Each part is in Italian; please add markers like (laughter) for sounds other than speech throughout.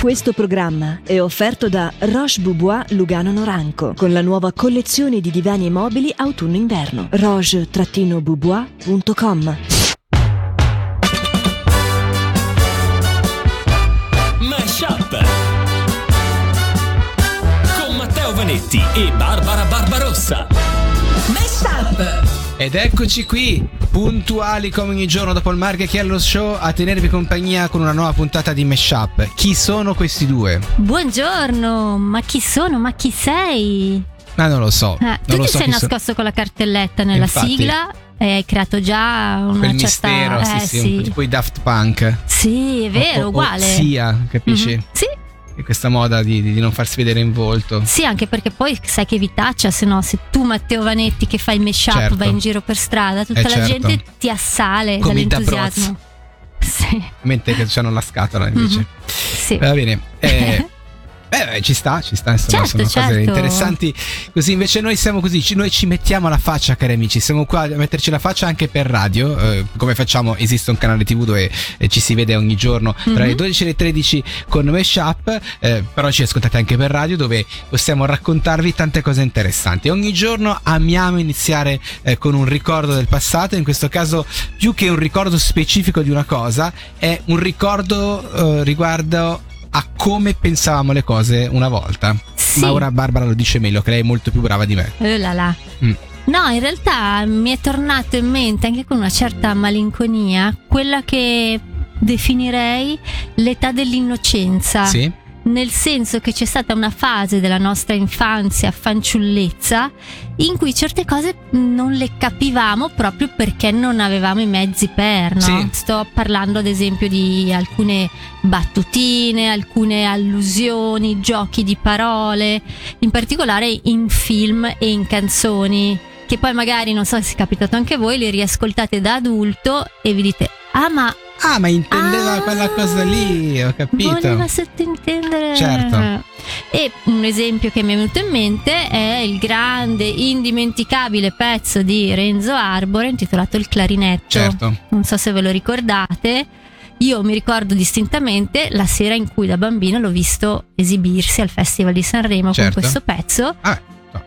Questo programma è offerto da Roche Boubois Lugano Noranco con la nuova collezione di divani e mobili autunno-inverno. roche-boubois.com Mashup con Matteo Vanetti e Barbara Barbarossa. Ed eccoci qui, puntuali come ogni giorno dopo il Marche Chiello Show, a tenervi compagnia con una nuova puntata di Meshup. Chi sono questi due? Buongiorno, ma chi sono? Ma chi sei? Ah, non lo so. Non tu ti so sei nascosto con la cartelletta nella Infatti. sigla e hai creato già una Quel certa... mistero, sì, eh, sì, un po' tipo i Daft Punk. Sì, è vero, O- o- uguale. Sia, capisci? Mhm. Sì, E Questa moda di, di- non farsi vedere in volto. sì, anche perché poi sai che vitaccia, se no, se tu Matteo Vanetti che fai il mashup Certo. vai in giro per strada, tutta Eh, la certo. gente ti assale Come dall'entusiasmo. Sì, Mentre che c'hanno la scatola invece. Mhm. sì. Va bene. Eh, (laughs) Beh, ci sta, ci sta, insomma, Certo, sono cose certo. interessanti. Così invece noi siamo così, noi ci mettiamo la faccia, cari amici. Siamo qua a metterci la faccia anche per radio. eh, come facciamo? Esiste un canale TV dove eh, ci si vede ogni giorno tra le Mhm. 12 e le 13 con Meshup. eh, però ci ascoltate anche per radio dove possiamo raccontarvi tante cose interessanti. Ogni giorno amiamo iniziare eh, con un ricordo del passato. In questo caso, più che un ricordo specifico di una cosa, è un ricordo eh, riguardo a come pensavamo le cose una volta. Sì. Ma ora Barbara lo dice meglio, che lei è molto più brava di me. Eh là là. Mm. No, in realtà mi è tornato in mente anche con una certa malinconia quella che definirei l'età dell'innocenza. Sì? Nel senso che c'è stata una fase della nostra infanzia, fanciullezza, in cui certe cose non le capivamo proprio perché non avevamo i mezzi per, no? Sì. Sto parlando ad esempio di alcune battutine, alcune allusioni, giochi di parole, in particolare in film e in canzoni, che poi magari, non so se è capitato anche voi, le riascoltate da adulto e vi dite, ah ma Ah, ma intendeva Ah, quella cosa lì, ho capito. Voleva sottintendere. Certo. E un esempio che mi è venuto in mente è il grande, indimenticabile pezzo di Renzo Arbore intitolato Il clarinetto. Certo. Non so se ve lo ricordate. Io mi ricordo distintamente la sera in cui da bambino l'ho visto esibirsi al Festival di Sanremo Certo. con questo pezzo. Ah.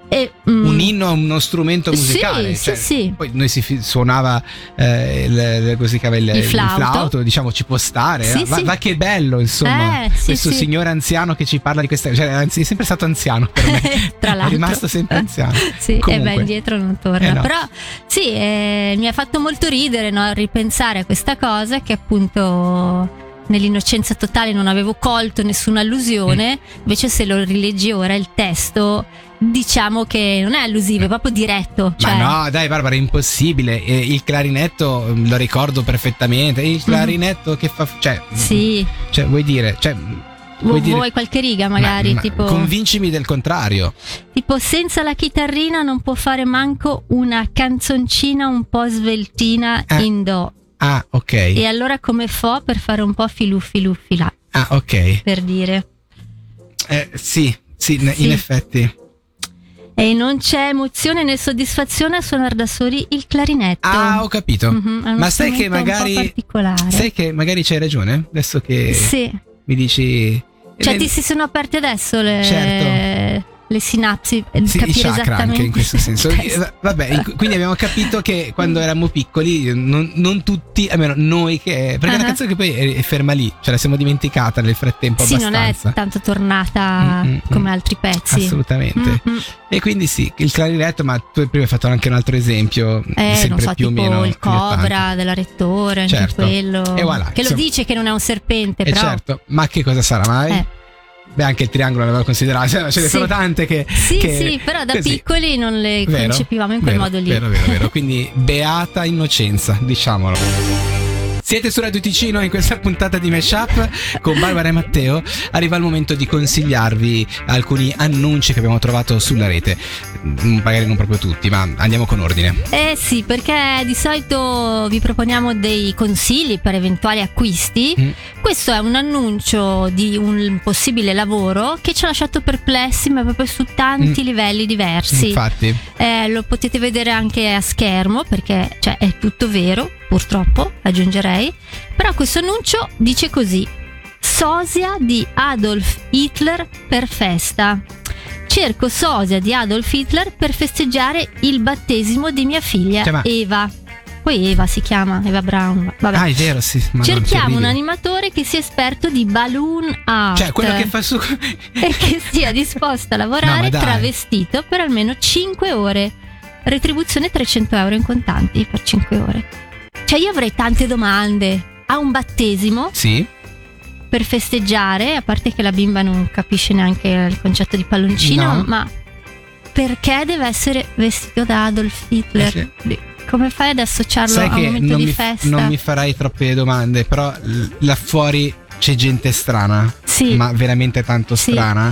E, mm, un inno a uno strumento Sì, musicale. sì, cioè, sì. Poi noi si suonava eh, il, il- così chiama, il, Il flauto. diciamo ci può stare. Sì, va, sì. va che bello, insomma. Eh, sì, questo sì. signore anziano che ci parla di questa. Cioè, anzi, è sempre stato anziano per me. (laughs) Tra È l'altro. rimasto sempre anziano. (laughs) Sì, e Comunque. beh, indietro non torna. Eh, no. Però sì, eh, mi ha fatto molto ridere no, ripensare a questa cosa che appunto nell'innocenza totale non avevo colto nessuna allusione, Mm. invece se lo rileggi ora il testo diciamo che non è allusivo, è proprio diretto. Cioè, Ma no, dai, Barbara, è impossibile. Eh, Il clarinetto mm, lo ricordo perfettamente. Il clarinetto che fa. Cioè, Mhm. Sì, cioè, vuoi dire. Cioè, Vu- vuoi dire. vuoi qualche riga magari, Ma- ma tipo, Convincimi del contrario. tipo senza la chitarrina non può fare manco una canzoncina un po' sveltina Eh. in do. Ah, ok. E allora come fo per fare un po' filù filù filà, Ah, ok. per dire. Eh, sì, sì, in- Sì. in effetti. E non c'è emozione né soddisfazione a suonare da soli il clarinetto. Ah, ho capito. Mhm, uno Ma sai che magari. Sai che magari c'hai ragione? Adesso che Sì, mi dici. cioè eh, ti si sono aperte adesso le, Certo. Le sinapsi, eh, sì, capire chakra esattamente. anche in questo senso. (laughs) Eh, va- Vabbè, in- quindi abbiamo capito che (laughs) quando eravamo piccoli, non, non tutti, almeno noi che. Perché è una canzone che poi è, ferma lì, ce la siamo dimenticata nel frattempo Sì, non è abbastanza. tanto tornata Mm, mm, come mm. altri pezzi. Assolutamente. Mm, mm. E quindi sì, il clarinetto, ma tu prima hai fatto anche un altro esempio, Eh, sempre so, più o meno. il anni 80. cobra della rettore, Certo. quello. E voilà, che lo insomma. dice che non è un serpente, E però. certo, ma che cosa sarà mai? Eh. Beh, anche il triangolo l'avevo considerato, cioè, (laughs) ce ne Sì. sono tante che. Sì, che- sì, però da così. piccoli non le Vero, concepivamo in quel vero, modo lì. Vero, vero, vero. (laughs) Quindi beata innocenza, diciamolo. Siete su Radio Ticino in questa puntata di Meshup con Barbara e Matteo. Arriva il momento di consigliarvi alcuni annunci che abbiamo trovato sulla rete. Mm, Magari non proprio tutti, ma andiamo con ordine. Eh sì, perché di solito vi proponiamo dei consigli per eventuali acquisti. Mm. Questo è un annuncio di un possibile lavoro che ci ha lasciato perplessi, ma proprio su tanti Mm. livelli diversi. Infatti, Eh, lo potete vedere anche a schermo perché cioè, è tutto vero, purtroppo, aggiungerei. Però questo annuncio dice così. sosia di Adolf Hitler per festa. Cerco sosia di Adolf Hitler per festeggiare il battesimo di mia figlia Cioè, ma- Eva. Poi Eva si chiama, Eva Brown. Vabbè. Ah, è vero, sì. Cerchiamo un animatore che sia esperto di balloon art Cioè, quello che fa su. (laughs) e che sia disposto a (laughs) No, lavorare dai. travestito per almeno 5 ore. Retribuzione 300 euro in contanti per 5 ore. Cioè, io avrei tante domande. A un battesimo Sì. per festeggiare, a parte che la bimba non capisce neanche il concetto di palloncino, No. ma perché deve essere vestito da Adolf Hitler? Come fai ad associarlo Sai a un momento di mi, festa? non mi farai troppe domande, però là fuori c'è gente strana, Sì. ma veramente tanto Sì. strana.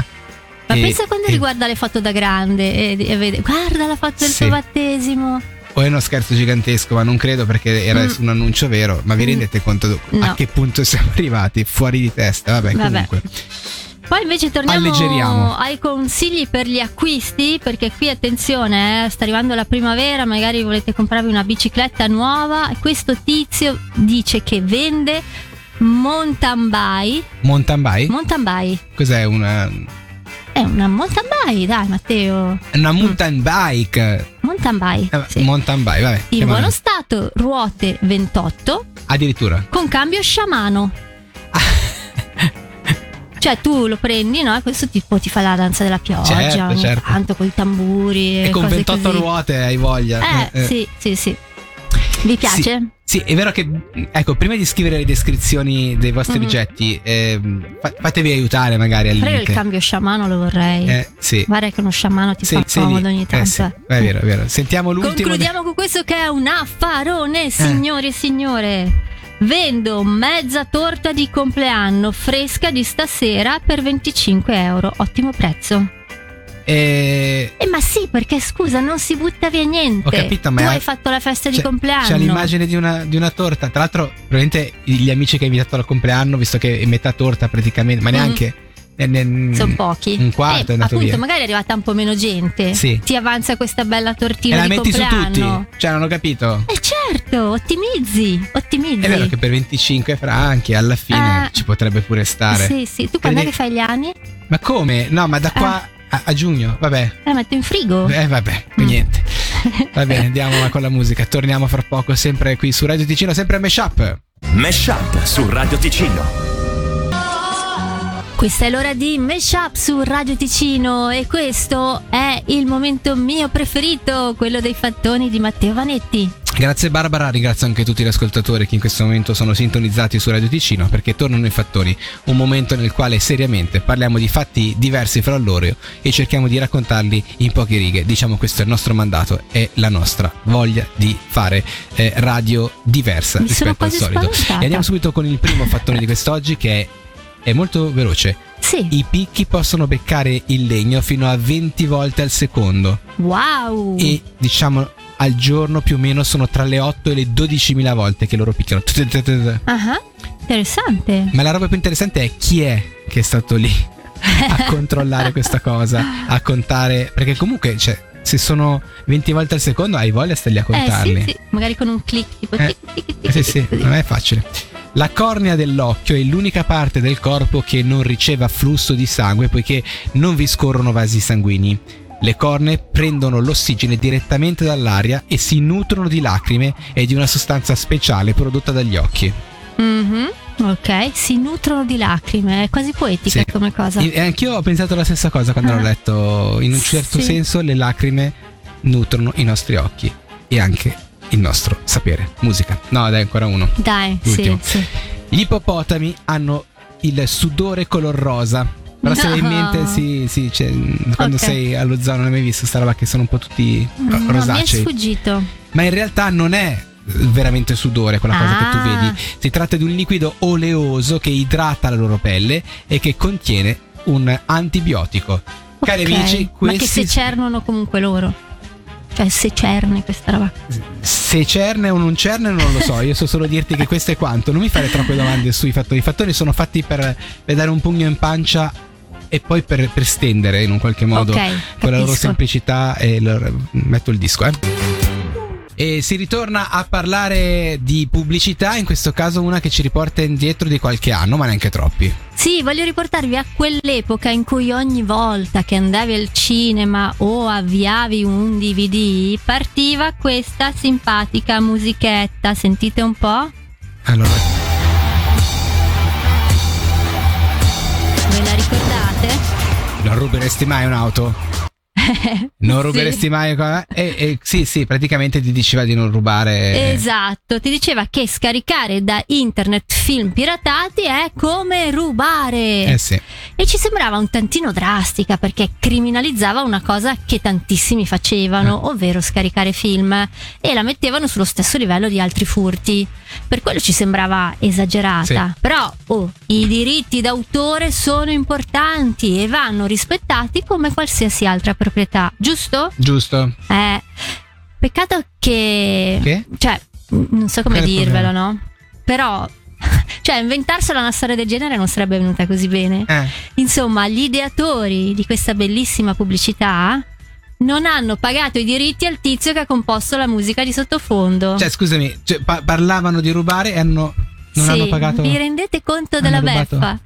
Ma E- pensa quando e- riguarda le foto da grande e, e vede, guarda la foto del Sì. suo battesimo. O è uno scherzo gigantesco, ma non credo perché era Mm. un annuncio vero. Ma vi Mm. rendete conto a No. che punto (laughs) siamo arrivati? Fuori di testa, vabbè, Vabbè. comunque. Poi invece torniamo ai consigli per gli acquisti, perché qui attenzione, eh, sta arrivando la primavera, magari volete comprarvi una bicicletta nuova e questo tizio dice che vende mountain bike. Mountain bike? Mountain bike. Cos'è una, È una mountain bike, dai Matteo. una mountain bike? Mountain bike. Eh, sì. Mountain bike, vabbè. In buono stato, ruote 28 Addirittura. con cambio sciamano. (laughs) Cioè tu lo prendi, no? E questo tipo ti fa la danza della pioggia, Certo, certo. tanto con i tamburi e, E con cose 28 così. ruote hai voglia. Eh, sì, sì, sì. Vi piace? Sì, è vero che, ecco, prima di scrivere le descrizioni dei vostri Mhm. oggetti, fa- fatevi aiutare magari al Però io il limite. cambio sciamano lo vorrei. Eh, sì. Guarda che uno sciamano ti Sì, fa sì, comodo lì. ogni Eh, tanto. sì. eh. È vero, è vero. Sentiamo l'ultimo. Concludiamo con questo che è un affarone, signori e signore. Vendo mezza torta di compleanno fresca di stasera per 25 euro. Ottimo prezzo. Eh, Eh, ma sì, perché scusa, non si butta via niente. Ho capito, ma tu hai fatto la festa di compleanno. C'è l'immagine di una, di una torta. Tra l'altro, probabilmente gli amici che hai invitato al compleanno, visto che è metà torta praticamente, ma Mhm. neanche. ne- ne- Sono pochi. Un quarto Eh, è andato appunto, via. magari è arrivata un po' meno gente. Sì. Ti avanza questa bella E tortina la di metti su compleanno. tutti. Cioè, non ho capito. Eh certo, ottimizzi, ottimizzi. È vero che per 25 franchi alla fine Eh. ci potrebbe pure stare. Sì, sì. Tu quando Credi- che fai gli anni? Ma come? No, ma da qua a, a giugno, vabbè. La metto in frigo. Eh vabbè, Mm. niente. Va bene, (laughs) andiamo con la musica. Torniamo fra poco, sempre qui su Radio Ticino, sempre a Meshup. Mesh Up su Radio Ticino. Questa è l'ora di Meshup su Radio Ticino e questo è il momento mio preferito, quello dei fattoni di Matteo Vanetti. Grazie Barbara, ringrazio anche tutti gli ascoltatori che in questo momento sono sintonizzati su Radio Ticino perché tornano i fattori, un momento nel quale seriamente parliamo di fatti diversi fra loro e cerchiamo di raccontarli in poche righe. Diciamo questo è il nostro mandato e la nostra voglia di fare eh, radio diversa Mi rispetto al solito. spaventata. E andiamo subito con il primo fattone di quest'oggi che è, è molto veloce. Sì. I picchi possono beccare il legno fino a 20 volte al secondo Wow. e diciamo al giorno più o meno sono tra le 8 e le 12.000 volte che loro picchiano. Ah, Interessante. Ma la roba più interessante è chi è che è stato lì a (laughs) controllare questa cosa, a contare, perché comunque cioè, se sono 20 volte al secondo hai voglia di starli a contarli. Eh sì, sì, magari con un click tipo Eh, tic, tic, tic, sì, sì, non è facile. La cornea dell'occhio è l'unica parte del corpo che non riceve afflusso di sangue poiché non vi scorrono vasi sanguigni. Le cornee prendono l'ossigeno direttamente dall'aria e si nutrono di lacrime e di una sostanza speciale prodotta dagli occhi. Mhm, Ok, si nutrono di lacrime, è quasi poetica Sì. come cosa. E anch'io ho pensato la stessa cosa quando Ah. l'ho letto. In un certo Sì. senso le lacrime nutrono i nostri occhi e anche il nostro sapere. Musica. No, dai, ancora uno. Dai, sì, sì. Gli ippopotami hanno il sudore color rosa. Però se No. hai in (laughs) mente, sì, sì, c'è- quando Ok. sei allo zoo non hai mai visto sta roba che sono un po' tutti No, mi è rosacei. sfuggito. Ma in realtà non è veramente sudore quella cosa che tu Ah. vedi. Si tratta di un liquido oleoso che idrata la loro pelle e che contiene un antibiotico. Cari Ok, amici, Ma che questi secernono comunque loro. Cioè, secerne questa roba. se cerne o non cerne non lo so, io so solo dirti che questo è quanto. Non mi fare troppe domande sui fattori. I fattori sono fatti per, per dare un pugno in pancia e poi per, per stendere in un qualche modo Ok, con la loro semplicità e loro- metto il disco, eh. E si ritorna a parlare di pubblicità, in questo caso una che ci riporta indietro di qualche anno, ma neanche troppi. Sì, voglio riportarvi a quell'epoca in cui ogni volta che andavi al cinema o avviavi un DVD partiva questa simpatica musichetta. Sentite un po'? Allora, non ruberesti mai un'auto? (laughs) Non ruberesti mai qua? E, e sì, sì, praticamente ti diceva di non rubare. Esatto, ti diceva che scaricare da internet film piratati è come rubare. Eh sì. E ci sembrava un tantino drastica perché criminalizzava una cosa che tantissimi facevano, ovvero scaricare film e la mettevano sullo stesso livello di altri furti. Per quello ci sembrava esagerata. Sì. Però oh, i diritti d'autore sono importanti e vanno rispettati come qualsiasi altra proprietà, giusto? Giusto? Eh, peccato che... Che? Cioè, non so come Qual dirvelo, no? Però... (laughs) Cioè, inventarsela una storia del genere non sarebbe venuta così bene. Eh. Insomma, gli ideatori di questa bellissima pubblicità non hanno pagato i diritti al tizio che ha composto la musica di sottofondo. Cioè, scusami, cioè, pa- parlavano di rubare e hanno, non sì, hanno pagato. Vi rendete conto della rubato? beffa?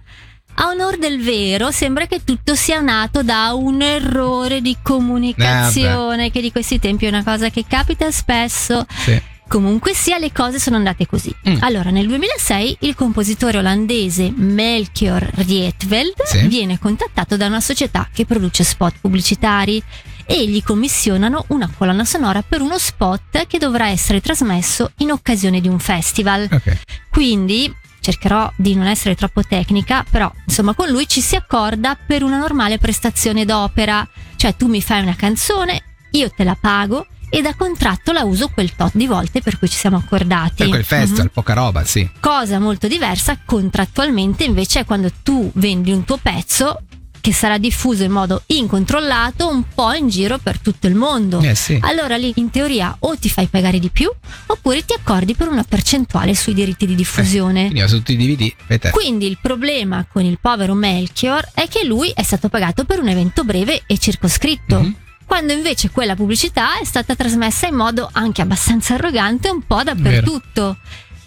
A onor del vero, sembra che tutto sia nato da un errore di comunicazione, che di questi tempi è una cosa che capita spesso. Sì. Comunque sia, le cose sono andate così. Mm. Allora, nel 2006 il compositore olandese Melchior Rietveld Sì. viene contattato da una società che produce spot pubblicitari e gli commissionano una colonna sonora per uno spot che dovrà essere trasmesso in occasione di un festival. Ok. Quindi cercherò di non essere troppo tecnica, però insomma con lui ci si accorda per una normale prestazione d'opera, cioè tu mi fai una canzone, io te la pago e da contratto la uso quel tot di volte per cui ci siamo accordati. Per quel festival, Mhm. poca roba, sì. Cosa molto diversa contrattualmente invece è quando tu vendi un tuo pezzo che sarà diffuso in modo incontrollato un po' in giro per tutto il mondo. Eh sì. Allora lì in teoria o ti fai pagare di più oppure ti accordi per una percentuale sui diritti di diffusione. Quindi va su tutti i DVD, vedete. Quindi il problema con il povero Melchior è che lui è stato pagato per un evento breve e circoscritto. Mhm. Quando invece quella pubblicità è stata trasmessa in modo anche abbastanza arrogante un po' dappertutto.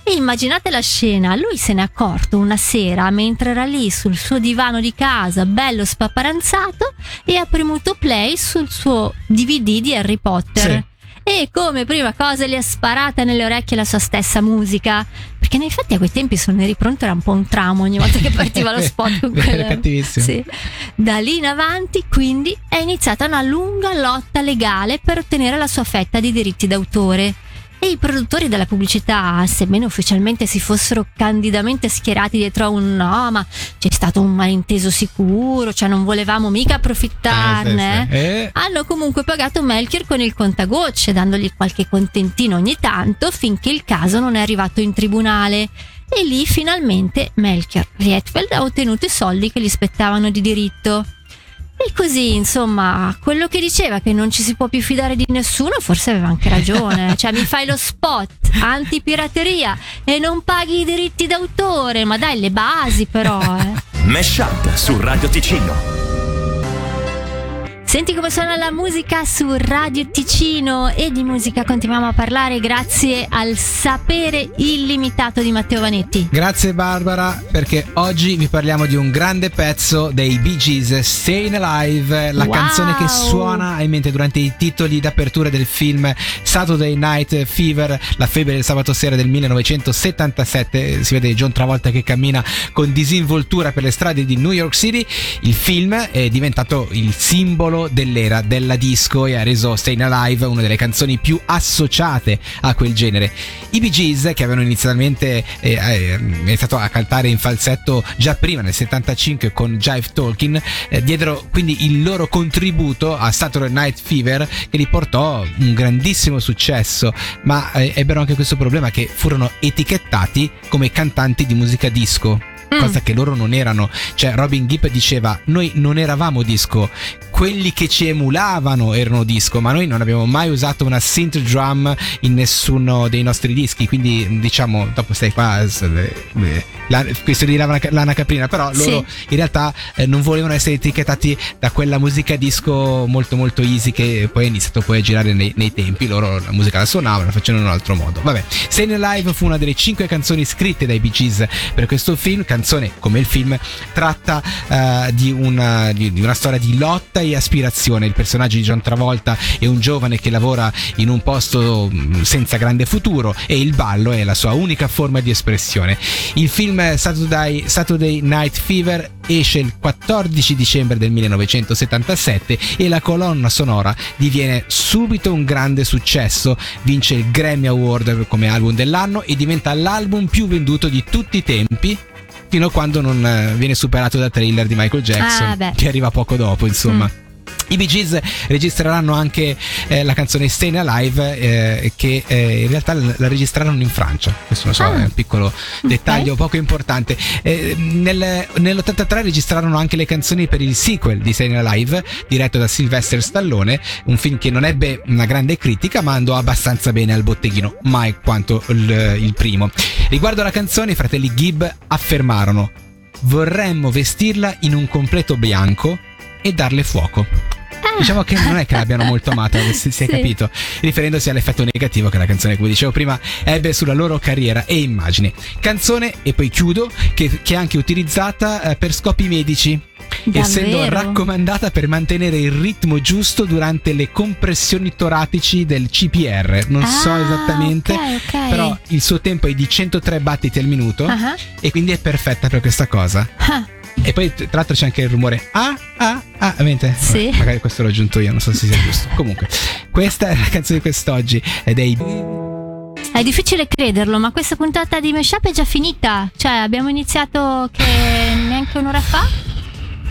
E immaginate la scena, lui se n'è accorto una sera mentre era lì sul suo divano di casa, bello spaparanzato, e ha premuto play sul suo DVD di Harry Potter. Sì. E come prima cosa gli ha sparata nelle orecchie la sua stessa musica. Perché in effetti a quei tempi suonare pronto era un po' un trauma ogni volta che partiva lo (laughs) spot con Era quella. cattivissimo. Sì. Da lì in avanti, quindi, è iniziata una lunga lotta legale per ottenere la sua fetta di diritti d'autore. E i produttori della pubblicità, sebbene ufficialmente si fossero candidamente schierati dietro a un no, ma c'è stato un malinteso sicuro, cioè non volevamo mica approfittarne. Eh, sì, sì. Eh, Hanno comunque pagato Melchior con il contagocce, dandogli qualche contentino ogni tanto finché il caso non è arrivato in tribunale. E lì finalmente Melchior Rietveld ha ottenuto i soldi che gli spettavano di diritto. E così, insomma, quello che diceva che non ci si può più fidare di nessuno, forse aveva anche ragione. (laughs) Cioè, mi fai lo spot antipirateria e non paghi i diritti d'autore, ma dai, le basi però, eh. Mesh Up su Radio Ticino. Senti come suona la musica su Radio Ticino e di musica continuiamo a parlare grazie al sapere illimitato di Matteo Vanetti. Grazie Barbara, perché oggi vi parliamo di un grande pezzo dei Bee Gees, Staying Alive, la Wow! canzone che suona in mente durante i titoli d'apertura del film Saturday Night Fever, la febbre del sabato sera del 1977. Si vede John Travolta che cammina con disinvoltura per le strade di New York City. Il film è diventato il simbolo dell'era della disco e ha reso Staying Alive una delle canzoni più associate a quel genere. I Bee Gees, che avevano inizialmente eh, eh, iniziato a cantare in falsetto già prima nel 75 con Jive Talking, eh, diedero quindi il loro contributo a Saturday Night Fever che li portò un grandissimo successo, ma eh, ebbero anche questo problema che furono etichettati come cantanti di musica disco. Cosa che loro non erano, cioè Robin Gibb diceva: Noi non eravamo disco, quelli che ci emulavano erano disco, ma noi non abbiamo mai usato una synth drum in nessuno dei nostri dischi, quindi diciamo, dopo stai qua, la, questo di Lana, Lana Caprina, però loro Sì. in realtà eh, non volevano essere etichettati da quella musica disco molto molto easy che poi è iniziato poi a girare nei, nei tempi, loro la musica la suonavano, la facevano in un altro modo. Vabbè, Staying Alive fu una delle cinque canzoni scritte dai Bee Gees per questo film, canzone come il film tratta eh, di, una, di, di una storia di lotta e aspirazione. Il personaggio di John Travolta è un giovane che lavora in un posto mh, senza grande futuro e il ballo è la sua unica forma di espressione. Il film Saturday, Saturday Night Fever esce il 14 dicembre del 1977 e la colonna sonora diviene subito un grande successo, vince il Grammy Award come album dell'anno e diventa l'album più venduto di tutti i tempi fino a quando non eh, viene superato da Thriller di Michael Jackson Ah, che arriva poco dopo insomma. I Bee Gees registreranno anche eh, la canzone Staying Alive eh, che eh, in realtà la registrarono in Francia. Questo so, Ah. è un piccolo dettaglio poco importante. Eh, nel- nell'83 registrarono anche le canzoni per il sequel di Staying Alive diretto da Sylvester Stallone, un film che non ebbe una grande critica ma andò abbastanza bene al botteghino, mai quanto il, il primo. Riguardo alla canzone i fratelli Gibb affermarono vorremmo vestirla in un completo bianco e darle fuoco. Diciamo che non è che l'abbiano molto amata, se si è Sì. capito, riferendosi all'effetto negativo che la canzone, come dicevo prima, ebbe sulla loro carriera e immagine. Canzone, e poi chiudo, che, che è anche utilizzata eh, per scopi medici. Essendo Davvero? raccomandata per mantenere il ritmo giusto durante le compressioni toratici del CPR. Non so Ah, esattamente, ok, ok. però il suo tempo è di 103 battiti al minuto Ah, e quindi è perfetta per questa cosa. ah. E poi tra l'altro c'è anche il rumore ah ah ah, mente? Sì. magari questo l'ho aggiunto io, non so se sia giusto. Comunque, questa è la canzone di quest'oggi ed è i È difficile crederlo, ma questa puntata di Meshup è già finita. Cioè, abbiamo iniziato che neanche un'ora fa.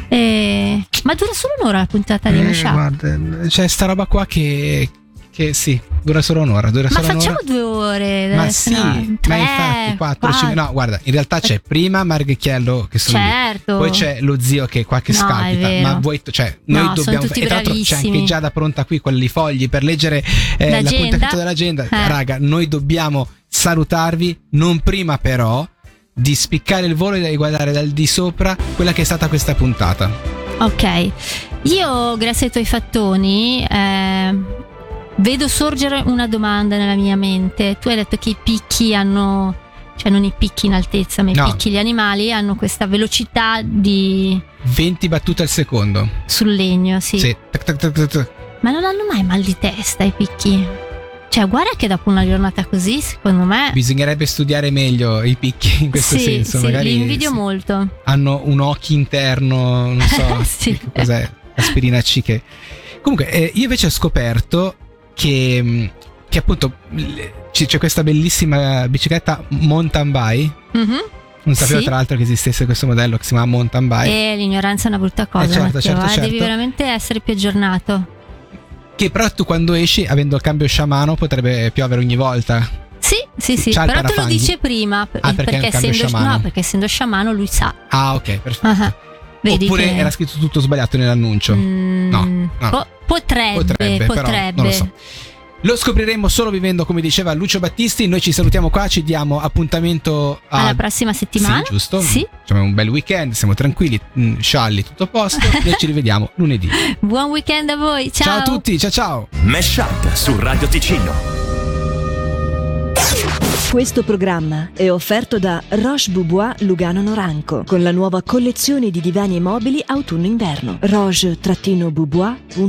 E... Ma dura solo un'ora la puntata di Eh, Meshup. guarda, c'è sta roba qua che che sì, dura solo un'ora, dura Ma solo facciamo un'ora. due ore. Ma sì, no, ma tre, infatti 4, quattro. 5, no, guarda, in realtà c'è prima Marghecchiello che sono lì. Certo. Poi c'è lo zio che qua che No, scalpita, ma voi, cioè, noi No, dobbiamo. e tra l'altro c'è anche già da pronta qui quelli fogli per leggere eh, l'appuntamento dell'agenda. Eh. Raga, noi dobbiamo salutarvi, non prima però di spiccare il volo e di guardare dal di sopra quella che è stata questa puntata. Ok, io grazie ai tuoi fattoni eh, vedo sorgere una domanda nella mia mente. Tu hai detto che i picchi hanno, cioè non i picchi in altezza, ma i No. picchi, gli animali hanno questa velocità di 20 battute al secondo. sul legno, sì. Sì. Tac, tac, tac. Ma non hanno mai mal di testa i picchi? Cioè, guarda che dopo una giornata così, secondo me. Bisognerebbe studiare meglio i picchi in questo sì, senso. sì, magari li invidio molto. hanno un occhio interno, non so (laughs) Sì. cos'è, aspirina C che... Comunque, eh, io invece ho scoperto che, mh, che appunto c'è questa bellissima bicicletta mountain bike. Mhm. Non sapevo Sì. tra l'altro che esistesse questo modello che si chiama mountain bike. E l'ignoranza è una brutta cosa, Eh, certo, certo, eh, certo. devi veramente essere più aggiornato. Che però tu quando esci, avendo il cambio sciamano, potrebbe piovere ogni volta. Sì, sì, sì, C'ha però te lo dice prima, Ah, perché è un cambio essendo, sciamano. no, perché essendo sciamano lui sa. Ah, ok, perfetto. Vedi Oppure che- era scritto tutto sbagliato nell'annuncio. Mm, No, no. po- potrebbe, potrebbe. però non lo so. Lo scopriremo solo vivendo, come diceva Lucio Battisti. Noi ci salutiamo qua, ci diamo appuntamento a- Alla prossima settimana. Sì, giusto? Sì. Facciamo un bel weekend, siamo tranquilli, mm, scialli, tutto a posto. Noi (laughs) ci rivediamo lunedì. Buon weekend a voi. Ciao. ciao a tutti, ciao ciao. Mesh Up su Radio Ticino. Questo programma è offerto da Roche Boubois Lugano Noranco con la nuova collezione di divani e mobili autunno-inverno. roche-boubois.com